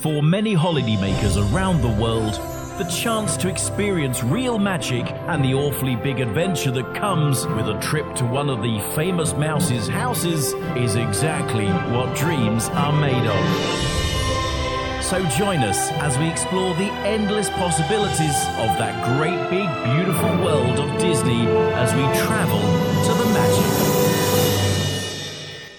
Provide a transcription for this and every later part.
For many holidaymakers around the world, the chance to experience real magic and the awfully big adventure that comes with a trip to one of the famous mouse's houses is exactly what dreams are made of. So join us as we explore the endless possibilities of that great big beautiful world of Disney as we travel to the magic.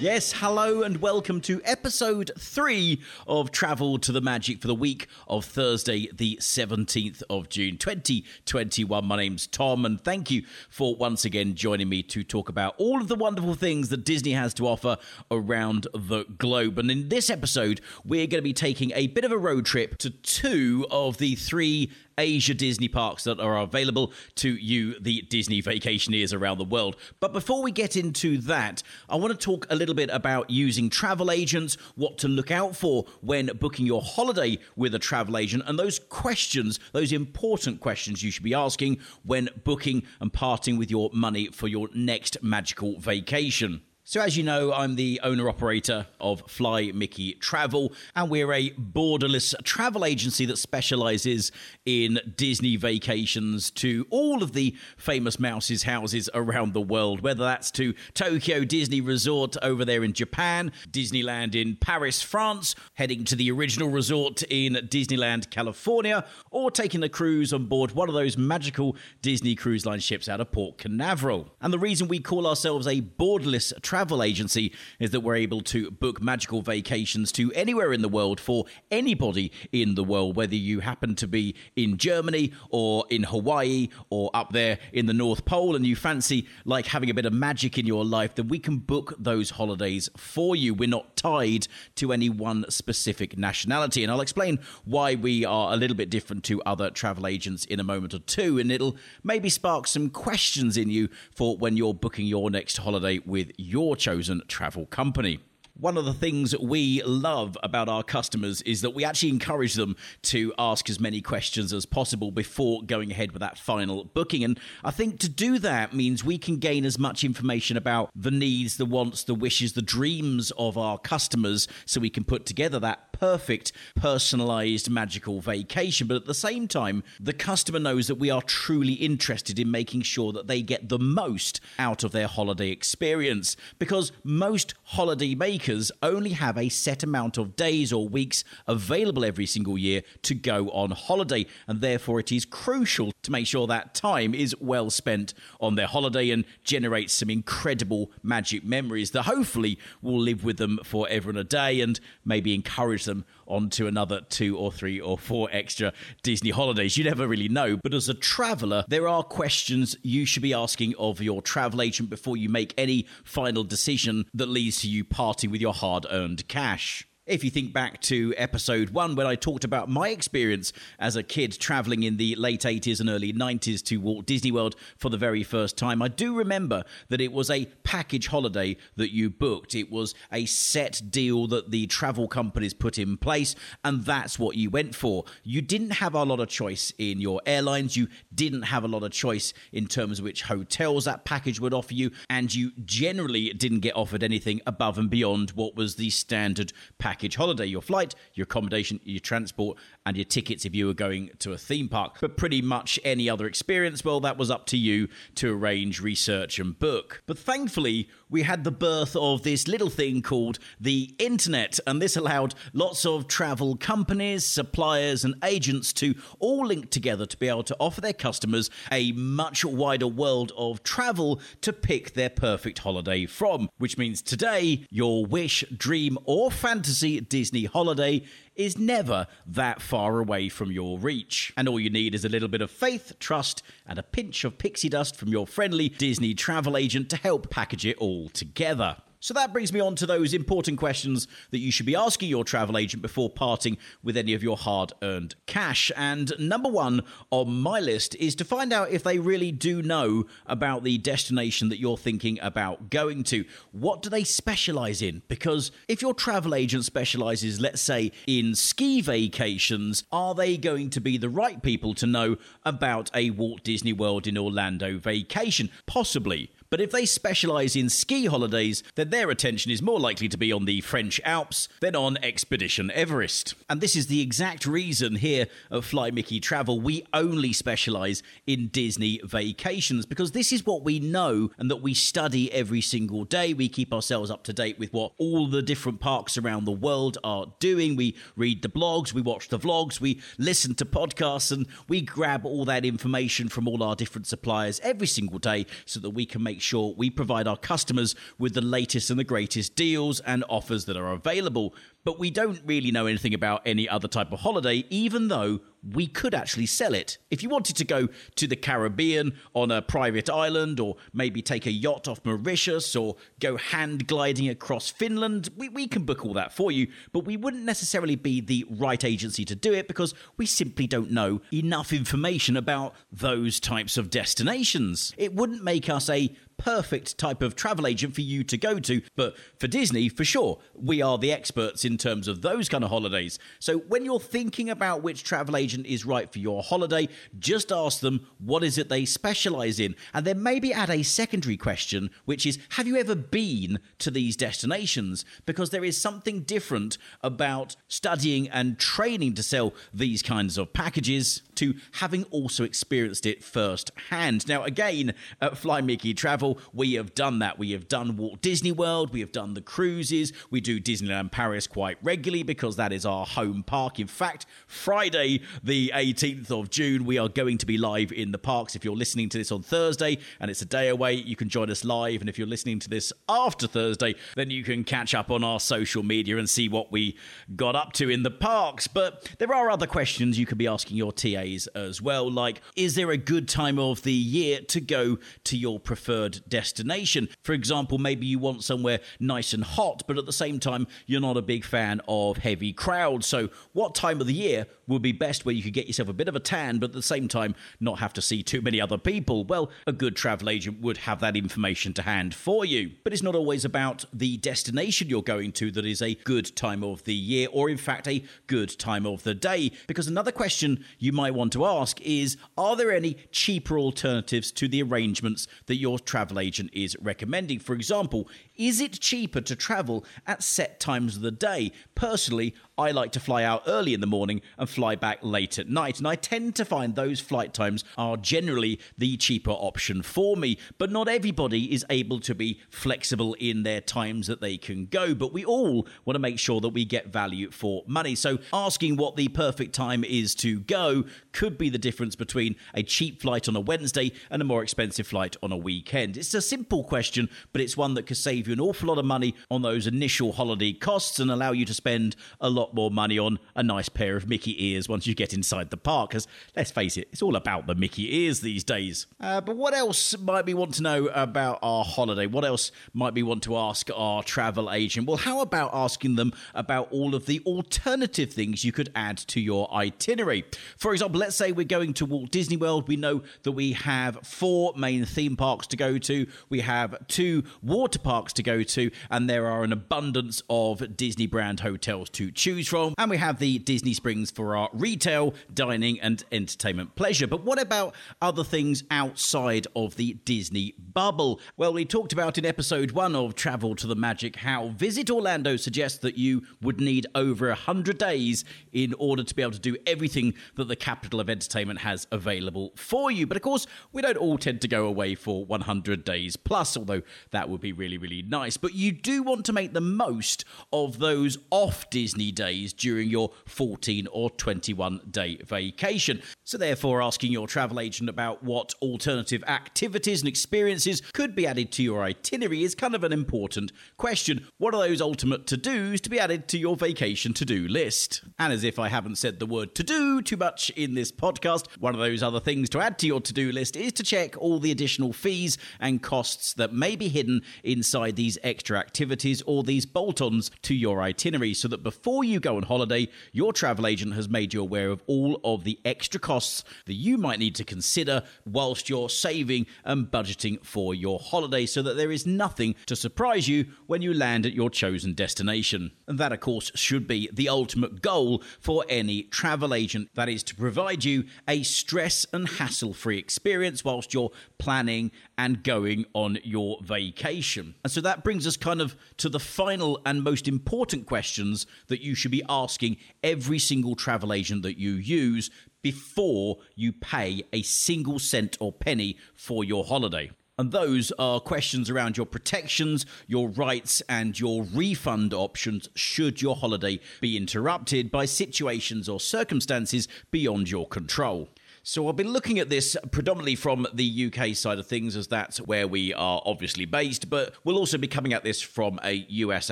Yes, hello and welcome to episode three of Travel to the Magic for the week of Thursday, the 17th of June, 2021. My name's Tom, and thank you for once again joining me to talk about all of the wonderful things that Disney has to offer around the globe. And in this episode, we're going to be taking a bit of a road trip to two of the three Asia Disney parks that are available to you, the Disney vacationers around the world. But before we get into that, I want to talk a little bit about using travel agents, what to look out for when booking your holiday with a travel agent, and those questions, those important questions you should be asking when booking and parting with your money for your next magical vacation. So, as you know, I'm the owner operator of Fly Mickey Travel, and we're a borderless travel agency that specializes in Disney vacations to all of the famous Mouse's houses around the world, whether that's to Tokyo Disney Resort over there in Japan, Disneyland in Paris, France, heading to the original resort in Disneyland, California, or taking a cruise on board one of those magical Disney cruise line ships out of Port Canaveral. And the reason we call ourselves a borderless travel travel agency is that we're able to book magical vacations to anywhere in the world for anybody in the world, whether you happen to be in Germany or in Hawaii or up there in the North Pole and you fancy like having a bit of magic in your life, then we can book those holidays for you. We're not tied to any one specific nationality. And I'll explain why we are a little bit different to other travel agents in a moment or two. And it'll maybe spark some questions in you for when you're booking your next holiday with your your chosen travel company. One of the things we love about our customers is that we actually encourage them to ask as many questions as possible before going ahead with that final booking. And I think to do that means we can gain as much information about the needs, the wants, the wishes, the dreams of our customers so we can put together that perfect, personalized, magical vacation. But at the same time, the customer knows that we are truly interested in making sure that they get the most out of their holiday experience. Because most holiday makers only have a set amount of days or weeks available every single year to go on holiday. And therefore, it is crucial to make sure that time is well spent on their holiday and generates some incredible magic memories that hopefully will live with them forever and a day and maybe encourage them them onto another two or three or four extra Disney holidays. You never really know. But as a traveler, there are questions you should be asking of your travel agent before you make any final decision that leads to you parting with your hard earned cash. If you think back to episode one, when I talked about my experience as a kid traveling in the late 80s and early 90s to Walt Disney World for the very first time, I do remember that it was a package holiday that you booked. It was a set deal that the travel companies put in place, and that's what you went for. You didn't have a lot of choice in your airlines, you didn't have a lot of choice in terms of which hotels that package would offer you, and you generally didn't get offered anything above and beyond what was the standard package package holiday your flight, your accommodation, your transport, and your tickets if you were going to a theme park. But pretty much any other experience, well, that was up to you to arrange, research, and book. But thankfully, we had the birth of this little thing called the internet, and this allowed lots of travel companies, suppliers, and agents to all link together to be able to offer their customers a much wider world of travel to pick their perfect holiday from. Which means today, your wish, dream, or fantasy Disney holiday is never that far away from your reach. And all you need is a little bit of faith, trust, and a pinch of pixie dust from your friendly Disney travel agent to help package it all together. So that brings me on to those important questions that you should be asking your travel agent before parting with any of your hard earned cash. And number one on my list is to find out if they really do know about the destination that you're thinking about going to. What do they specialize in? Because if your travel agent specializes, let's say, in ski vacations, are they going to be the right people to know about a Walt Disney World in Orlando vacation? Possibly But if they specialise in ski holidays, then their attention is more likely to be on the French Alps than on Expedition Everest. And this is the exact reason here at Fly Mickey Travel we only specialise in Disney vacations because this is what we know and that we study every single day. We keep ourselves up to date with what all the different parks around the world are doing. We read the blogs, we watch the vlogs, we listen to podcasts, and we grab all that information from all our different suppliers every single day so that we can make sure we provide our customers with the latest and the greatest deals and offers that are available. But we don't really know anything about any other type of holiday, even though we could actually sell it. If you wanted to go to the Caribbean on a private island, or maybe take a yacht off Mauritius, or go hand gliding across Finland, we, we can book all that for you, but we wouldn't necessarily be the right agency to do it because we simply don't know enough information about those types of destinations. It wouldn't make us a perfect type of travel agent for you to go to. But for Disney, for sure, we are the experts in terms of those kind of holidays. So when you're thinking about which travel agent is right for your holiday, just ask them what is it they specialize in. And then maybe add a secondary question, which is Have you ever been to these destinations? Because there is something different about studying and training to sell these kinds of packages to having also experienced it firsthand. Now, again, at Fly Mickey Travel, we have done that. We have done Walt Disney World, we have done the cruises, we do Disneyland Paris quite regularly because that is our home park. In fact, Friday, the 18th of June, we are going to be live in the parks. If you're listening to this on Thursday and it's a day away, you can join us live. And if you're listening to this after Thursday, then you can catch up on our social media and see what we got up to in the parks. But there are other questions you could be asking your TAs as well. Like, is there a good time of the year to go to your preferred destination? For example, maybe you want somewhere nice and hot, but at the same time, you're not a big fan of heavy crowds. So, what time of the year would be best where you could get yourself a bit of a tan, but at the same time, not have to see too many other people? Well, a good travel agent would have that information to hand for you. But it's not always about the destination you're going to that is a good time of the year, or in fact, a good time of the day. Because another question you might want to ask is Are there any cheaper alternatives to the arrangements that your travel agent is recommending? For example, is it cheaper to travel at set times of the day? Personally, I like to fly out early in the morning and fly back late at night, and I tend to find those flight times are generally the cheaper option for me. But not everybody is able to be flexible in their times that they can go, but we all want to make sure that we get value for money. So asking what the perfect time is to go could be the difference between a cheap flight on a Wednesday and a more expensive flight on a weekend. It's a simple question, but it's one that could save you you an awful lot of money on those initial holiday costs and allow you to spend a lot more money on a nice pair of Mickey ears once you get inside the park. Because let's face it, it's all about the Mickey ears these days. Uh, but what else might we want to know about our holiday? What else might we want to ask our travel agent? Well, how about asking them about all of the alternative things you could add to your itinerary? For example, let's say we're going to Walt Disney World. We know that we have four main theme parks to go to. We have two water parks to go to, and there are an abundance of Disney brand hotels to choose from. And we have the Disney Springs for our retail, dining, and entertainment pleasure. But what about other things outside of the Disney bubble? Well, we talked about in episode one of Travel to the Magic how Visit Orlando suggests that you would need over 100 days in order to be able to do everything that the capital of entertainment has available for you. But of course, we don't all tend to go away for 100 days plus, although that would be really, really nice, but you do want to make the most of those off Disney days during your 14 or 21 day vacation. So, therefore, asking your travel agent about what alternative activities and experiences could be added to your itinerary is kind of an important question. What are those ultimate to dos to be added to your vacation to do list? And as if I haven't said the word to do too much in this podcast, one of those other things to add to your to do list is to check all the additional fees and costs that may be hidden inside these extra activities or these bolt ons to your itinerary so that before you go on holiday, your travel agent has made you aware of all of the extra costs that you might need to consider whilst you're saving and budgeting for your holiday so that there is nothing to surprise you when you land at your chosen destination. And that, of course, should be the ultimate goal for any travel agent that is to provide you a stress and hassle free experience whilst you're planning and going on your vacation. And so that brings us kind of to the final and most important questions that you should be asking every single travel agent that you use before you pay a single cent or penny for your holiday. And those are questions around your protections, your rights, and your refund options should your holiday be interrupted by situations or circumstances beyond your control. So I've been looking at this predominantly from the UK side of things, as that's where we are obviously based, but we'll also be coming at this from a US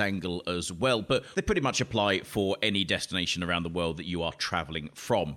angle as well. But they pretty much apply for any destination around the world that you are traveling from.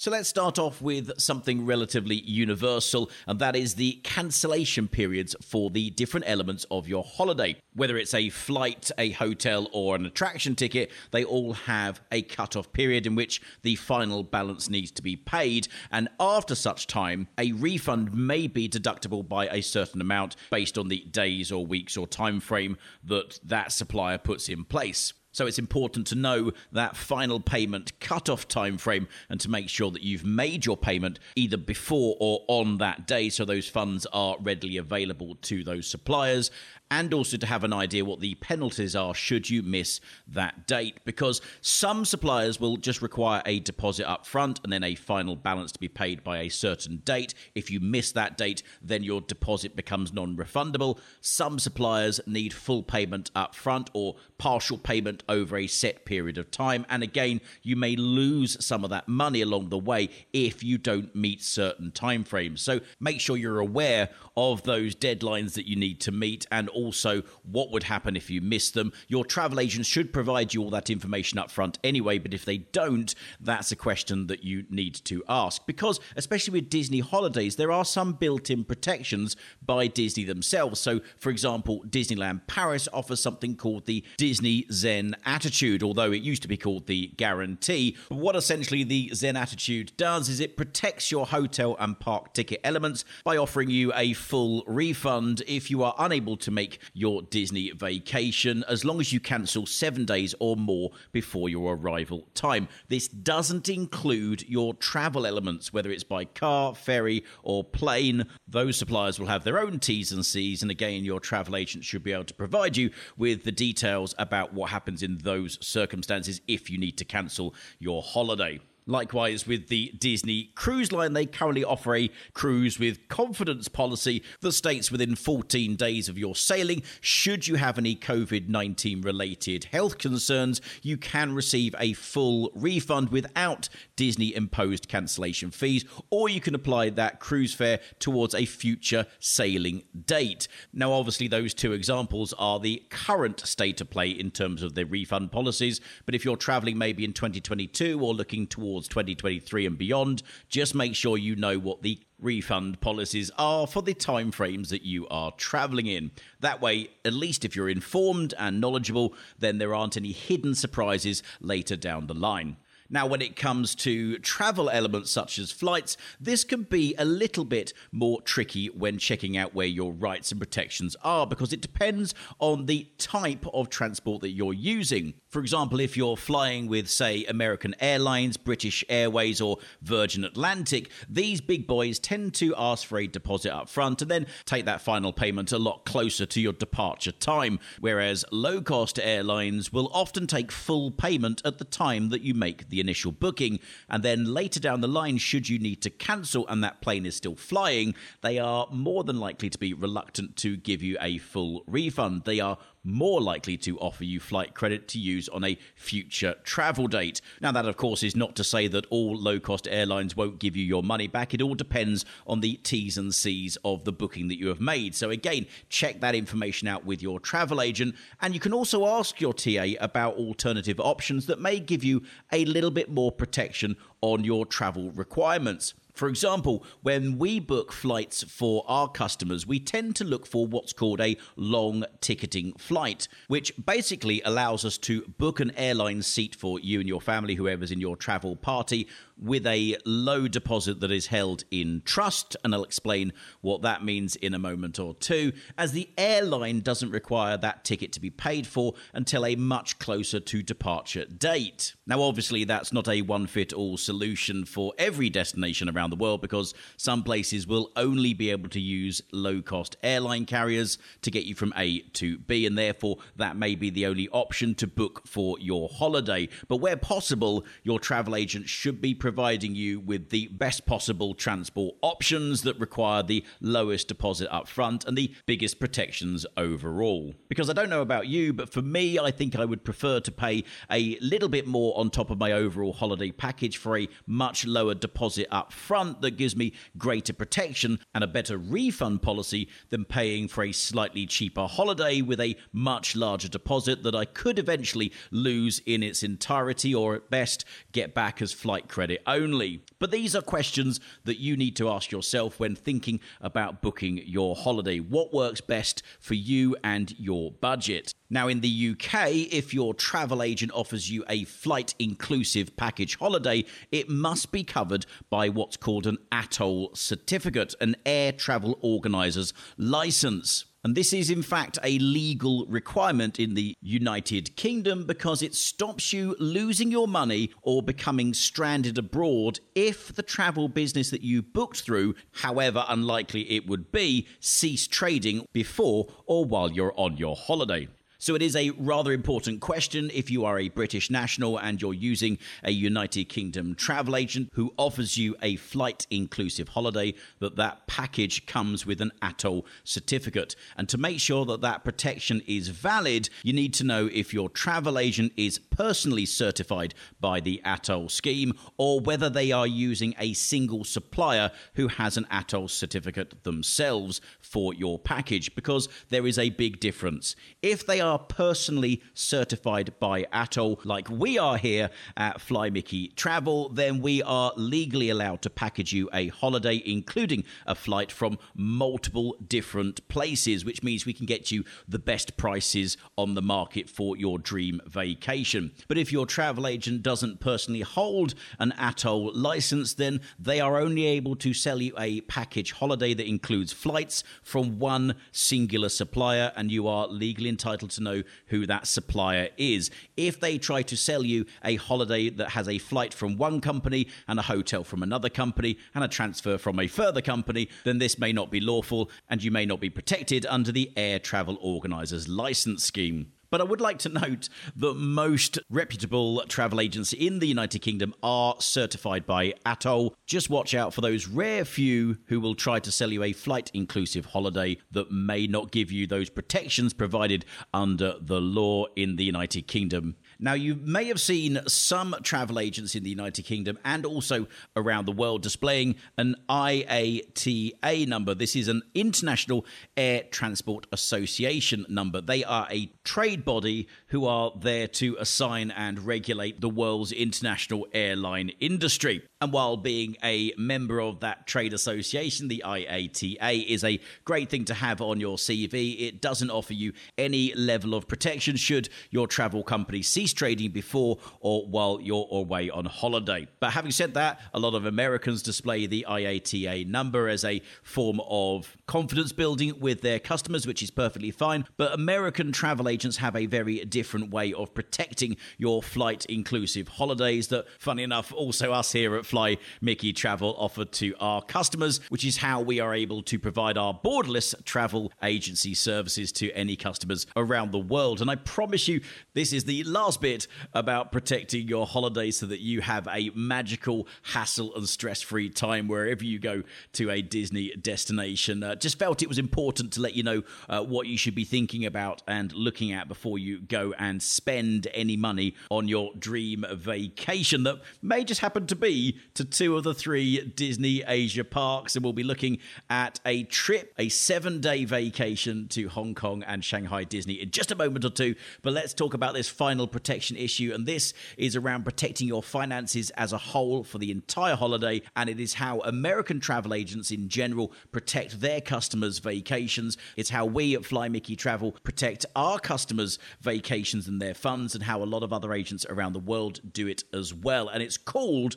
So let's start off with something relatively universal, and that is the cancellation periods for the different elements of your holiday. Whether it's a flight, a hotel, or an attraction ticket, they all have a cut-off period in which the final balance needs to be paid, and after such time, a refund may be deductible by a certain amount based on the days or weeks or time frame that that supplier puts in place. So it's important to know that final payment cut-off time frame and to make sure that you've made your payment either before or on that day so those funds are readily available to those suppliers and also to have an idea what the penalties are should you miss that date because some suppliers will just require a deposit up front and then a final balance to be paid by a certain date. If you miss that date then your deposit becomes non-refundable. Some suppliers need full payment up front or partial payment over a set period of time. And again you may lose some of that money along the way if you don't meet certain timeframes. So make sure you're aware of those deadlines that you need to meet and also what would happen if you miss them. Your travel agent should provide you all that information up front anyway, but if they don't, that's a question that you need to ask. Because, especially with Disney holidays, there are some built in protections by Disney themselves. So, for example, Disneyland Paris offers something called the Disney Zen Attitude, although it used to be called the Guarantee. What essentially the Zen Attitude does is it protects your hotel and park ticket elements by offering you a full refund if you are unable to make your Disney vacation as long as you cancel seven days or more before your arrival time. This doesn't include your travel elements, whether it's by car, ferry, or plane. Those suppliers will have their own T's and C's, and again, your travel agent should be able to provide you with the details about what happens in those circumstances if you need to cancel your holiday. Likewise, with the Disney Cruise Line, they currently offer a cruise with confidence policy that states within 14 days of your sailing, should you have any COVID 19 related health concerns, you can receive a full refund without Disney imposed cancellation fees, or you can apply that cruise fare towards a future sailing date. Now, obviously, those two examples are the current state of play in terms of the refund policies, but if you're traveling maybe in 2022 or looking towards towards 2023 and beyond, just make sure you know what the refund policies are for the timeframes that you are traveling in. That way, at least if you're informed and knowledgeable, then there aren't any hidden surprises later down the line. Now, when it comes to travel elements such as flights, this can be a little bit more tricky when checking out where your rights and protections are because it depends on the type of transport that you're using. For example, if you're flying with, say, American Airlines, British Airways, or Virgin Atlantic, these big boys tend to ask for a deposit up front and then take that final payment a lot closer to your departure time, whereas low cost airlines will often take full payment at the time that you make the initial booking, and then later down the line, should you need to cancel and that plane is still flying, they are more than likely to be reluctant to give you a full refund. They are more likely to offer you flight credit to use on a future travel date. Now, that of course is not to say that all low cost airlines won't give you your money back. It all depends on the T's and C's of the booking that you have made. So, again, check that information out with your travel agent. And you can also ask your TA about alternative options that may give you a little bit more protection on your travel requirements. For example, when we book flights for our customers, we tend to look for what's called a long ticketing flight, which basically allows us to book an airline seat for you and your family, whoever's in your travel party, with a low deposit that is held in trust. And I'll explain what that means in a moment or two, as the airline doesn't require that ticket to be paid for until a much closer to departure date. Now, obviously, that's not a one fit all solution for every destination around the world because some places will only be able to use low cost airline carriers to get you from A to B, and therefore that may be the only option to book for your holiday. But where possible, your travel agent should be you with the best possible transport options that require the lowest deposit up front and the biggest protections overall. Because I don't know about you, but for me, I think I would prefer to pay a little bit more on top of my overall holiday package for a much lower deposit up front that gives me greater protection and a better refund policy than paying for a slightly cheaper holiday with a much larger deposit that I could eventually lose in its entirety or at best get back as flight credit only. But these are questions that you need to ask yourself when thinking about booking your holiday. What works best for you and your budget? Now, in the UK, if your travel agent offers you a flight inclusive package holiday, it must be covered by what's called an ATOL certificate, an air travel organizer's license. And this is, in fact, a legal requirement in the United Kingdom because it stops you losing your money or becoming stranded abroad if the travel business that you booked through, however unlikely it would be, cease trading before or while you're on your holiday. So it is a rather important question if you are a British national and you're using a United Kingdom travel agent who offers you a flight inclusive holiday that that package comes with an ATOL certificate. And to make sure that that protection is valid, you need to know if your travel agent is personally certified by the ATOL scheme or whether they are using a single supplier who has an ATOL certificate themselves for your package because there is a big difference. If they are are personally certified by ATOL, like we are here at Fly Mickey Travel, then we are legally allowed to package you a holiday, including a flight from multiple different places, which means we can get you the best prices on the market for your dream vacation. But if your travel agent doesn't personally hold an ATOL license, then they are only able to sell you a package holiday that includes flights from one singular supplier, and you are legally entitled to to know who that supplier is. If they try to sell you a holiday that has a flight from one company and a hotel from another company and a transfer from a further company, then this may not be lawful and you may not be protected under the Air Travel Organisers License Scheme. But I would like to note that most reputable travel agents in the United Kingdom are certified by ATOL. Just watch out for those rare few who will try to sell you a flight inclusive holiday that may not give you those protections provided under the law in the United Kingdom. Now, you may have seen some travel agents in the United Kingdom and also around the world displaying an IATA number. This is an International Air Transport Association number. They are a trade body who are there to assign and regulate the world's international airline industry. And while being a member of that trade association, the IATA is a great thing to have on your CV, it doesn't offer you any level of protection should your travel company cease trading before or while you're away on holiday. But having said that, a lot of Americans display the IATA number as a form of confidence building with their customers, which is perfectly fine. But American travel agents have a very different way of protecting your flight inclusive holidays that, funny enough, also us here at Fly Mickey Travel offered to our customers, which is how we are able to provide our borderless travel agency services to any customers around the world. And I promise you, this is the last bit about protecting your holiday so that you have a magical, hassle and stress free time wherever you go to a Disney destination. Uh, just felt it was important to let you know uh, what you should be thinking about and looking at before you go and spend any money on your dream vacation that may just happen to be to two of the three Disney Asia parks, and we'll be looking at a trip, a seven day vacation to Hong Kong and Shanghai Disney in just a moment or two. But let's talk about this final protection issue, and this is around protecting your finances as a whole for the entire holiday, and it is how American travel agents in general protect their customers' vacations. It's how we at Fly Mickey Travel protect our customers' vacations and their funds, and how a lot of other agents around the world do it as well. And it's called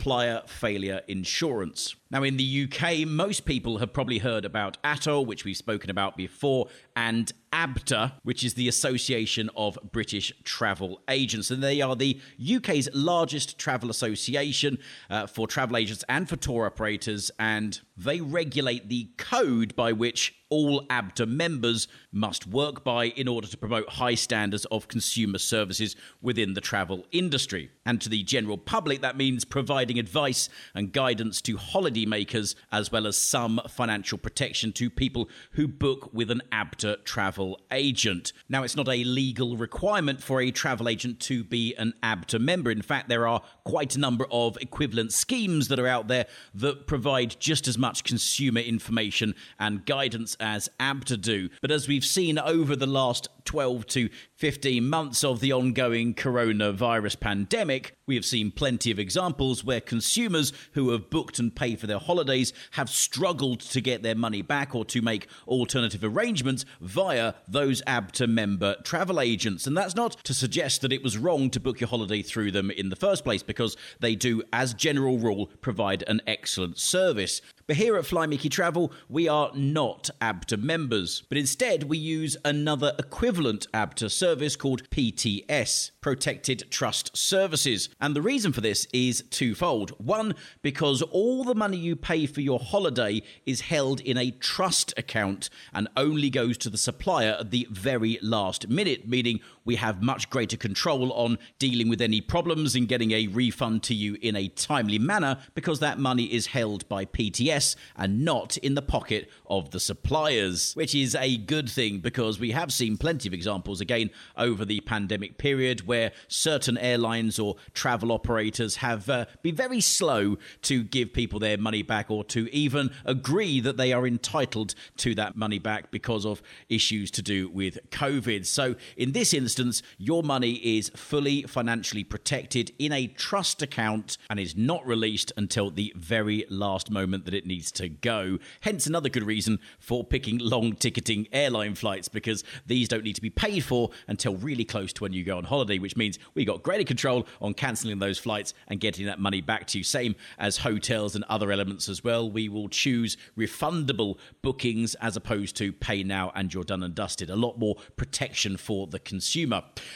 supplier failure insurance. Now, in the UK, most people have probably heard about ATOL, which we've spoken about before, and ABTA, which is the Association of British Travel Agents. And they are the UK's largest travel association uh, for travel agents and for tour operators. And they regulate the code by which all ABTA members must work by in order to promote high standards of consumer services within the travel industry. And to the general public, that means providing advice and guidance to holidaymakers, as well as some financial protection to people who book with an ABTA travel agent. Now, it's not a legal requirement for a travel agent to be an ABTA member. In fact, there are quite a number of equivalent schemes that are out there that provide just as much consumer information and guidance as ABTA do. But as we've seen over the last 12 to 15 months of the ongoing coronavirus pandemic, we have seen plenty of examples where consumers who have booked and paid for their holidays have struggled to get their money back or to make alternative arrangements via those ABTA member travel agents. And that's not to suggest that it was wrong to book your holiday through them in the first place, because they do, as general rule, provide an excellent service. But here at Fly Mickey Travel, we are not ABTA members, but instead we use another equivalent ABTA service called PTS, Protected Trust Services. And the reason for this is twofold. One, because all the money you pay for your holiday is held in a trust account and only goes to the supplier at the very last minute, meaning we have much greater control on dealing with any problems and getting a refund to you in a timely manner because that money is held by PTS and not in the pocket of the suppliers, which is a good thing because we have seen plenty of examples again over the pandemic period where certain airlines or travel operators have uh, been very slow to give people their money back or to even agree that they are entitled to that money back because of issues to do with COVID. So, in this instance, your money is fully financially protected in a trust account and is not released until the very last moment that it needs to go. Hence, another good reason for picking long ticketing airline flights because these don't need to be paid for until really close to when you go on holiday, which means we got greater control on cancelling those flights and getting that money back to you. Same as hotels and other elements as well. We will choose refundable bookings as opposed to pay now and you're done and dusted. A lot more protection for the consumer.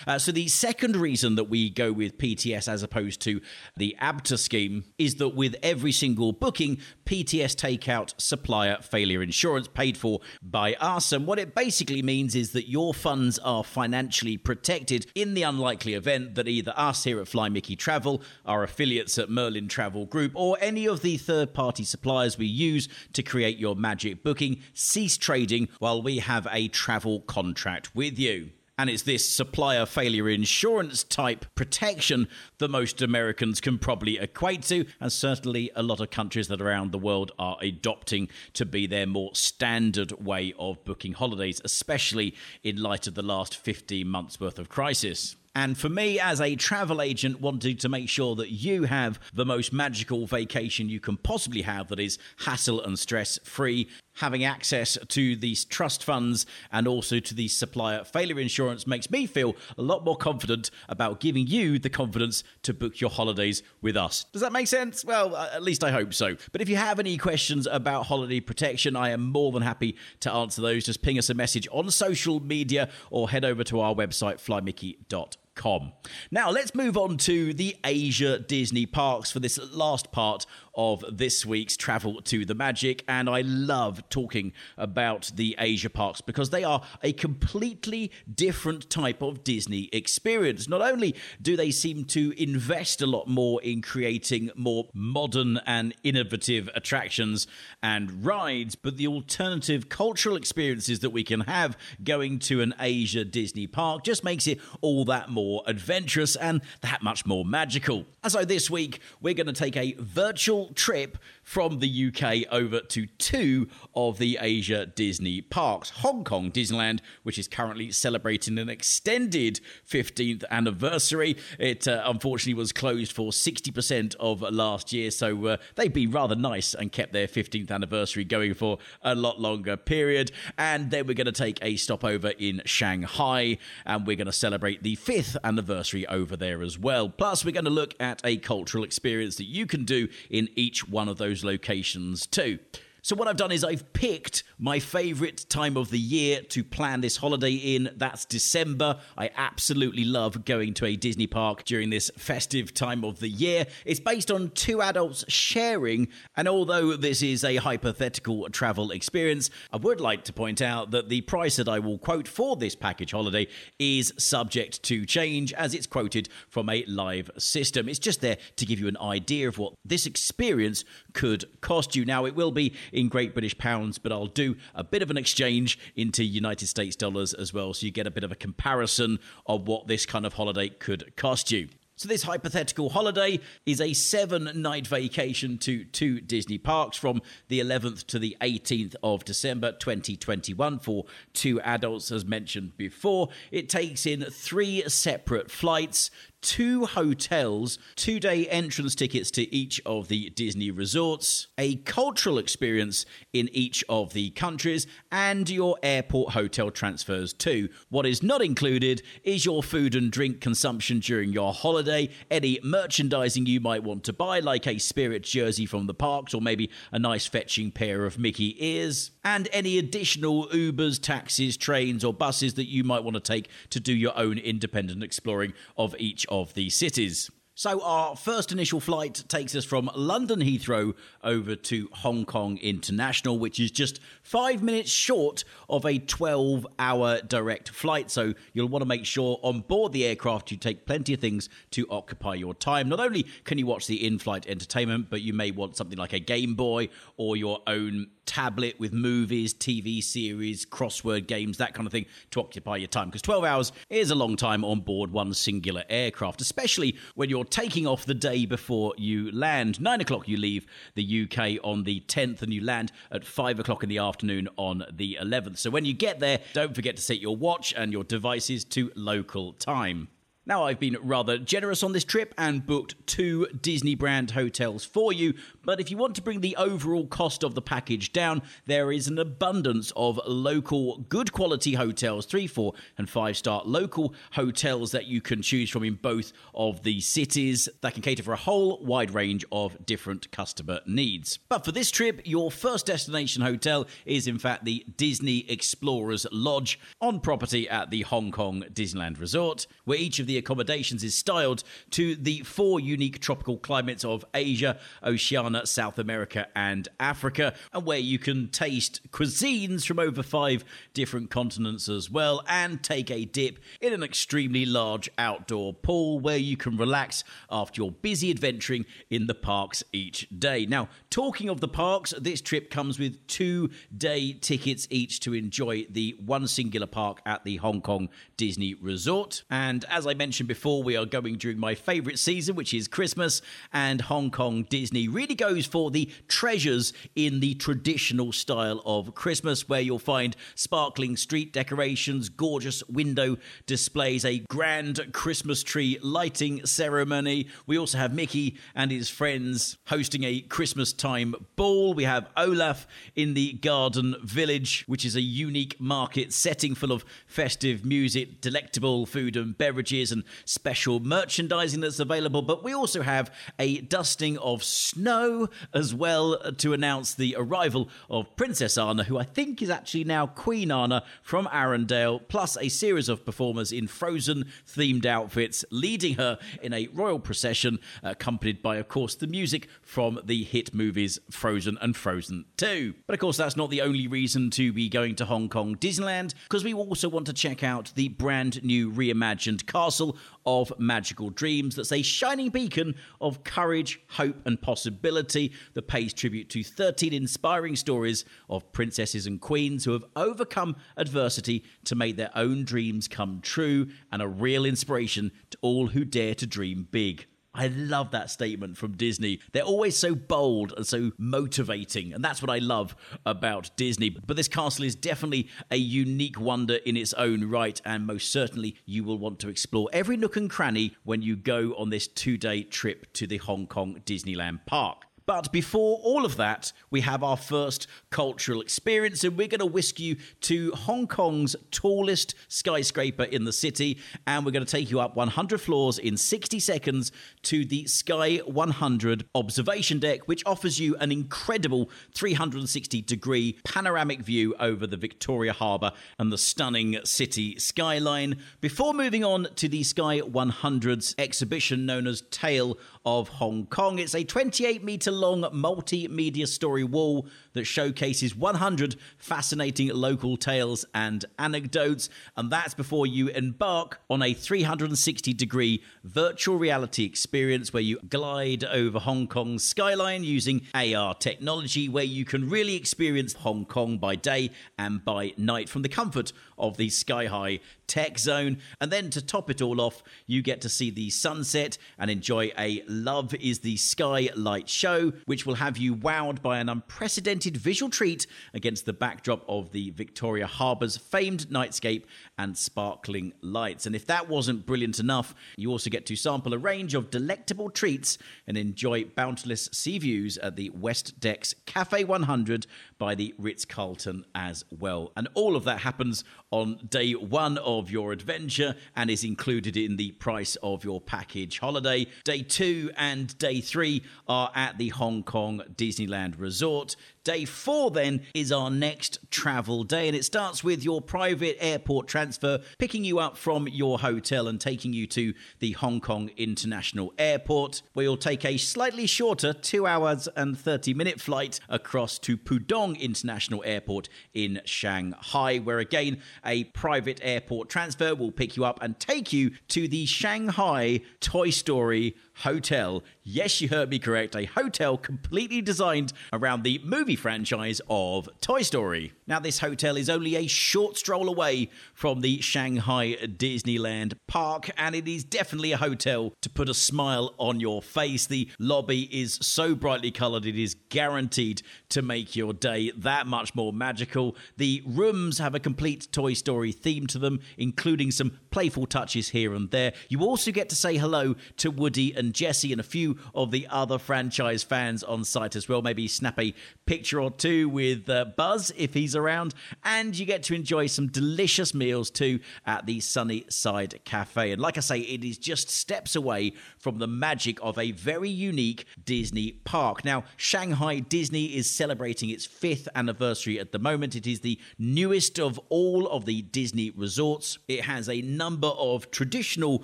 Uh, so, the second reason that we go with PTS as opposed to the ABTA scheme is that with every single booking, PTS take out supplier failure insurance paid for by us. And what it basically means is that your funds are financially protected in the unlikely event that either us here at Fly Mickey Travel, our affiliates at Merlin Travel Group, or any of the third party suppliers we use to create your magic booking cease trading while we have a travel contract with you. And it's this supplier failure insurance type protection that most Americans can probably equate to, and certainly a lot of countries that around the world are adopting to be their more standard way of booking holidays, especially in light of the last 15 months worth of crisis. And for me, as a travel agent, wanting to make sure that you have the most magical vacation you can possibly have that is hassle and stress free, having access to these trust funds and also to the supplier failure insurance makes me feel a lot more confident about giving you the confidence to book your holidays with us. Does that make sense? Well, at least I hope so. But if you have any questions about holiday protection, I am more than happy to answer those. Just ping us a message on social media or head over to our website, flymickey.com. Com. Now, let's move on to the Asia Disney parks for this last part of this week's Travel to the Magic. And I love talking about the Asia parks because they are a completely different type of Disney experience. Not only do they seem to invest a lot more in creating more modern and innovative attractions and rides, but the alternative cultural experiences that we can have going to an Asia Disney park just makes it all that more adventurous and that much more magical. And so this week, we're going to take a virtual trip from the UK over to two of the Asia Disney parks. Hong Kong Disneyland, which is currently celebrating an extended 15th anniversary. It uh, unfortunately was closed for 60% of last year, so uh, they've been rather nice and kept their 15th anniversary going for a lot longer period. And then we're going to take a stopover in Shanghai and we're going to celebrate the fifth anniversary over there as well. Plus, we're going to look at a cultural experience that you can do in each one of those locations too. So, what I've done is I've picked my favorite time of the year to plan this holiday in. That's December. I absolutely love going to a Disney park during this festive time of the year. It's based on two adults sharing, and although this is a hypothetical travel experience, I would like to point out that the price that I will quote for this package holiday is subject to change as it's quoted from a live system. It's just there to give you an idea of what this experience could cost you. Now, it will be in Great British pounds, but I'll do a bit of an exchange into United States dollars as well, so you get a bit of a comparison of what this kind of holiday could cost you. So, this hypothetical holiday is a seven night vacation to two Disney parks from the 11th to the 18th of December 2021 for two adults, as mentioned before. It takes in three separate flights two hotels, two day entrance tickets to each of the Disney resorts, a cultural experience in each of the countries, and your airport hotel transfers too. What is not included is your food and drink consumption during your holiday, any merchandising you might want to buy, like a Spirit jersey from the parks or maybe a nice fetching pair of Mickey ears, and any additional Ubers, taxis, trains, or buses that you might want to take to do your own independent exploring of each of the cities. So, our first initial flight takes us from London Heathrow over to Hong Kong International, which is just five minutes short of a 12 hour direct flight. So, you'll want to make sure on board the aircraft you take plenty of things to occupy your time. Not only can you watch the in flight entertainment, but you may want something like a Game Boy or your own tablet with movies, TV series, crossword games, that kind of thing to occupy your time. Because 12 hours is a long time on board one singular aircraft, especially when you're taking off the day before you land. Nine o'clock, you leave the UK on the 10th, and you land at five o'clock in the afternoon on the 11th. So when you get there, don't forget to set your watch and your devices to local time. Now, I've been rather generous on this trip and booked two Disney brand hotels for you, but if you want to bring the overall cost of the package down, there is an abundance of local, good quality hotels, three, four, and five star local hotels that you can choose from in both of the cities that can cater for a whole wide range of different customer needs. But for this trip, your first destination hotel is in fact the Disney Explorers Lodge on property at the Hong Kong Disneyland Resort, where each of the the accommodations is styled to the four unique tropical climates of Asia, Oceania, South America, and Africa, and where you can taste cuisines from over five different continents as well, and take a dip in an extremely large outdoor pool where you can relax after your busy adventuring in the parks each day. Now, talking of the parks, this trip comes with two day tickets each to enjoy the one singular park at the Hong Kong Disney Resort. And as I mentioned, mentioned before, we are going during my favourite season, which is Christmas, and Hong Kong Disney really goes for the treasures in the traditional style of Christmas, where you'll find sparkling street decorations, gorgeous window displays, a grand Christmas tree lighting ceremony. We also have Mickey and his friends hosting a Christmas time ball. We have Olaf in the Garden Village, which is a unique market setting full of festive music, delectable food and beverages and special merchandising that's available. But we also have a dusting of snow as well to announce the arrival of Princess Anna, who I think is actually now Queen Anna from Arendelle, plus a series of performers in Frozen themed outfits, leading her in a royal procession, accompanied by, of course, the music from the hit movies Frozen and Frozen 2. But of course, that's not the only reason to be going to Hong Kong Disneyland, because we also want to check out the brand new reimagined castle of magical dreams that's a shining beacon of courage, hope, and possibility that pays tribute to 13 inspiring stories of princesses and queens who have overcome adversity to make their own dreams come true and a real inspiration to all who dare to dream big. I love that statement from Disney. They're always so bold and so motivating, and that's what I love about Disney. But this castle is definitely a unique wonder in its own right, and most certainly you will want to explore every nook and cranny when you go on this two day trip to the Hong Kong Disneyland Park. But before all of that, we have our first cultural experience, and we're going to whisk you to Hong Kong's tallest skyscraper in the city, and we're going to take you up 100 floors in 60 seconds to the Sky 100 observation deck, which offers you an incredible 360 degree panoramic view over the Victoria Harbour and the stunning city skyline. Before moving on to the Sky 100's exhibition known as Tale of Hong Kong. It's a 28 metre long multimedia story wall that showcases 100 fascinating local tales and anecdotes. And that's before you embark on a 360 degree virtual reality experience where you glide over Hong Kong's skyline using AR technology, where you can really experience Hong Kong by day and by night from the comfort of the sky high tech zone. And then to top it all off, you get to see the sunset and enjoy a Love is the Sky light show, which will have you wowed by an unprecedented visual treat against the backdrop of the Victoria Harbour's famed nightscape and sparkling lights. And if that wasn't brilliant enough, you also get to sample a range of delectable treats and enjoy bounteous sea views at the West Decks Cafe 100 by the Ritz Carlton as well. And all of that happens on day one of your adventure and is included in the price of your package holiday. Day two and day three are at the Hong Kong Disneyland Resort. Day four, then, is our next travel day, and it starts with your private airport transfer, picking you up from your hotel and taking you to the Hong Kong International Airport, where you'll take a slightly shorter two hours and 30 minute flight across to Pudong International Airport in Shanghai, where again, a private airport transfer will pick you up and take you to the Shanghai Toy Story Hotel. Yes, you heard me correct. A hotel completely designed around the movie franchise of Toy Story. Now, this hotel is only a short stroll away from the Shanghai Disneyland Park, and it is definitely a hotel to put a smile on your face. The lobby is so brightly coloured, it is guaranteed to make your day that much more magical. The rooms have a complete Toy Story theme to them, including some playful touches here and there. You also get to say hello to Woody and Jessie and a few of the other franchise fans on site as well. Maybe snap a picture or two with uh, Buzz if he's around, and you get to enjoy some delicious meals too at the Sunny Side Cafe. And like I say, it is just steps away from the magic of a very unique Disney park. Now, Shanghai Disney is celebrating its fifth anniversary at the moment. It is the newest of all of the Disney resorts. It has a number of traditional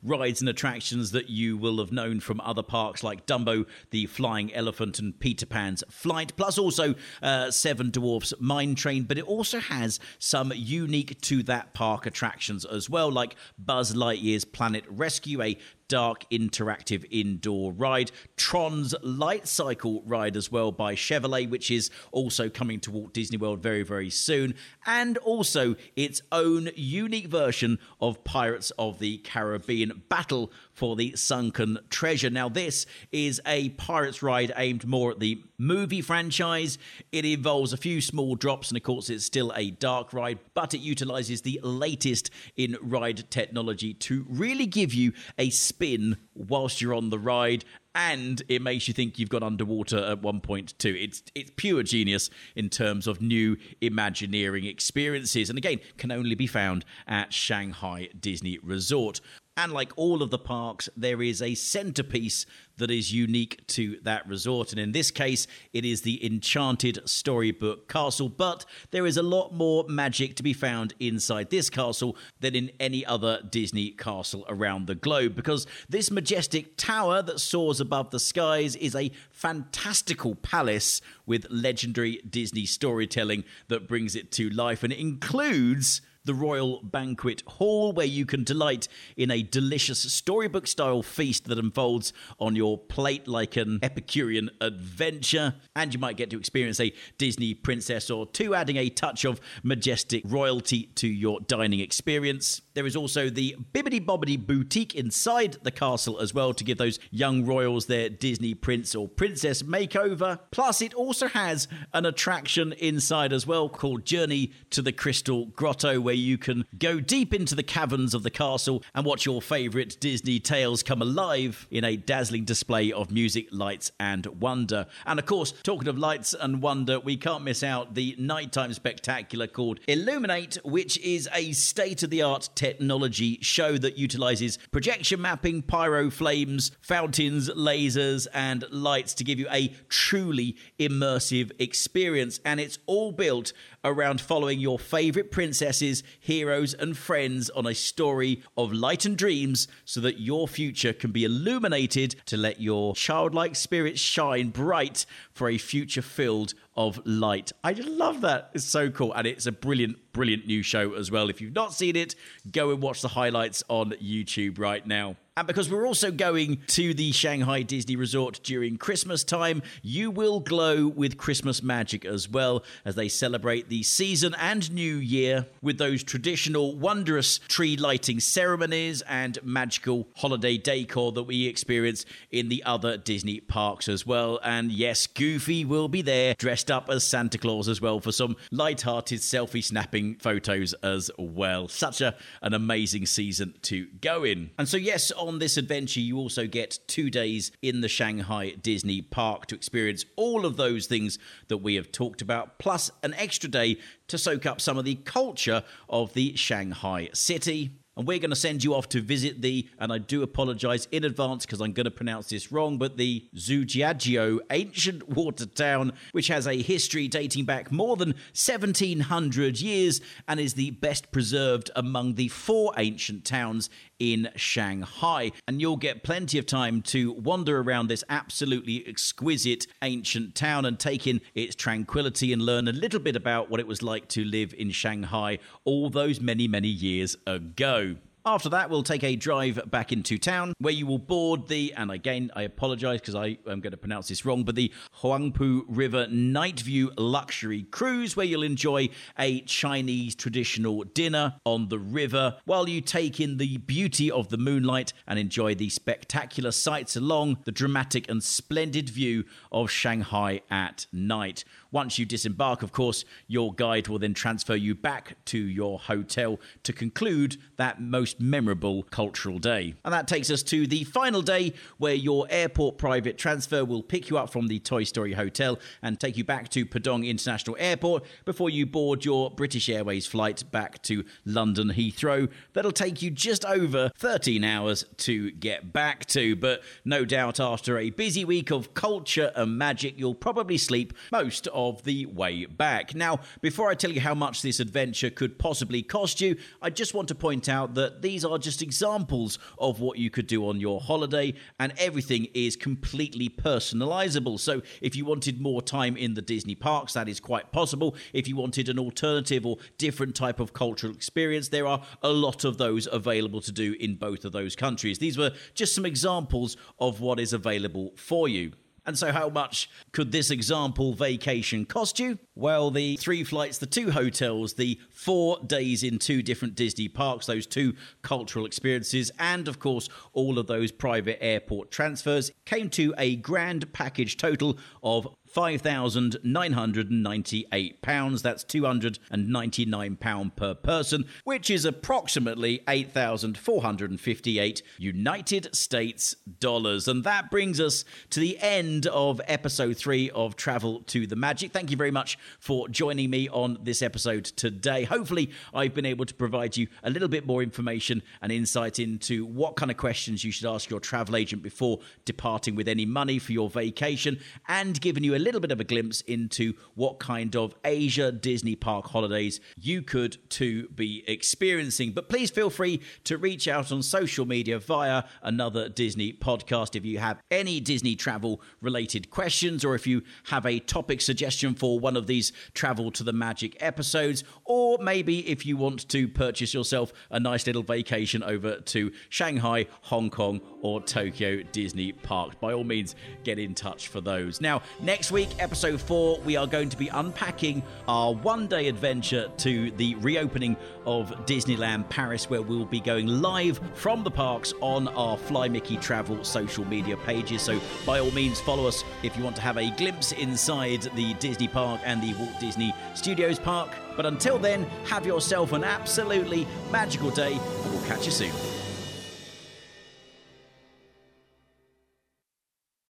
rides and attractions that you will have known from other parks like Dumbo, the Flying Elephant, and Peter Pan's Flight, plus also uh, Seven Dwarfs Mine Train. But it also has some unique to that park attractions as well, like Buzz Lightyear's Planet Rescue, a dark interactive indoor ride. Tron's Light Cycle ride as well by Chevrolet, which is also coming to Walt Disney World very, very soon. And also its own unique version of Pirates of the Caribbean Battle for the Sunken Treasure. Now, this is a Pirates ride aimed more at the movie franchise. It involves a few small drops, and of course, it's still a dark ride, but it utilizes the latest in ride technology to really give you a spin whilst you're on the ride and it makes you think you've gone underwater at one point too. It's it's pure genius in terms of new Imagineering experiences, and again, can only be found at Shanghai Disney Resort. And like all of the parks, there is a centerpiece that is unique to that resort. And in this case, it is the Enchanted Storybook Castle. But there is a lot more magic to be found inside this castle than in any other Disney castle around the globe. Because this majestic tower that soars above the skies is a fantastical palace with legendary Disney storytelling that brings it to life. And it includes the Royal Banquet Hall, where you can delight in a delicious storybook style feast that unfolds on your plate like an Epicurean adventure. And you might get to experience a Disney princess or two, adding a touch of majestic royalty to your dining experience. There is also the Bibbidi Bobbidi Boutique inside the castle as well to give those young royals their Disney prince or princess makeover. Plus, it also has an attraction inside as well called Journey to the Crystal Grotto, where you can go deep into the caverns of the castle and watch your favourite Disney tales come alive in a dazzling display of music, lights, and wonder. And of course, talking of lights and wonder, we can't miss out the nighttime spectacular called Illuminate, which is a state of the art technology show that utilizes projection mapping, pyro flames, fountains, lasers, and lights to give you a truly immersive experience. And it's all built around following your favorite princesses, heroes, and friends on a story of light and dreams so that your future can be illuminated to let your childlike spirit shine bright for a future filled of light. I just love that. It's so cool. And it's a brilliant, brilliant new show as well. If you've not seen it, go and watch the highlights on YouTube right now. And because we're also going to the Shanghai Disney Resort during Christmas time, you will glow with Christmas magic as well as they celebrate the season and new year with those traditional wondrous tree lighting ceremonies and magical holiday decor that we experience in the other Disney parks as well. And yes, Goofy will be there dressed up as Santa Claus as well for some light-hearted selfie snapping photos as well. Such a an amazing season to go in. And so yes, on this adventure, you also get two days in the Shanghai Disney Park to experience all of those things that we have talked about, plus an extra day to soak up some of the culture of the Shanghai city. And we're going to send you off to visit the, and I do apologize in advance because I'm going to pronounce this wrong, but the Zhujiajiao ancient water town, which has a history dating back more than 1700 years and is the best preserved among the four ancient towns in Shanghai. And you'll get plenty of time to wander around this absolutely exquisite ancient town and take in its tranquility and learn a little bit about what it was like to live in Shanghai all those many, many years ago. After that, we'll take a drive back into town where you will board the, and again, I apologize because I am going to pronounce this wrong, but the Huangpu River Night View Luxury Cruise where you'll enjoy a Chinese traditional dinner on the river while you take in the beauty of the moonlight and enjoy the spectacular sights along the dramatic and splendid view of Shanghai at night. Once you disembark, of course, your guide will then transfer you back to your hotel to conclude that most memorable cultural day. And that takes us to the final day where your airport private transfer will pick you up from the Toy Story Hotel and take you back to Pudong International Airport before you board your British Airways flight back to London Heathrow. That'll take you just over 13 hours to get back to, but no doubt after a busy week of culture and magic, you'll probably sleep most of the way back. Now, before I tell you how much this adventure could possibly cost you, I just want to point out that these are just examples of what you could do on your holiday, and everything is completely personalizable. So, if you wanted more time in the Disney parks, that is quite possible. If you wanted an alternative or different type of cultural experience, there are a lot of those available to do in both of those countries. These were just some examples of what is available for you. And so, how much could this example vacation cost you? Well, the three flights, the two hotels, the four days in two different Disney parks, those two cultural experiences, and of course, all of those private airport transfers came to a grand package total of £5,998. That's £299 per person, which is approximately 8,458 United States dollars. And that brings us to the end of episode three of Travel to the Magic. Thank you very much for joining me on this episode today. Hopefully, I've been able to provide you a little bit more information and insight into what kind of questions you should ask your travel agent before departing with any money for your vacation and given you a little bit of a glimpse into what kind of Asia Disney Park holidays you could to be experiencing. But please feel free to reach out on social media via another Disney podcast if you have any Disney travel related questions or if you have a topic suggestion for one of these travel to the magic episodes or maybe if you want to purchase yourself a nice little vacation over to Shanghai, Hong Kong or Tokyo Disney Park. By all means, get in touch for those. Now, next week, episode four, we are going to be unpacking our one day adventure to the reopening of Disneyland Paris, where we'll be going live from the parks on our Fly Mickey Travel social media pages. So, by all means, follow us if you want to have a glimpse inside the Disney park and the Walt Disney Studios Park. But until then, have yourself an absolutely magical day, and we'll catch you soon.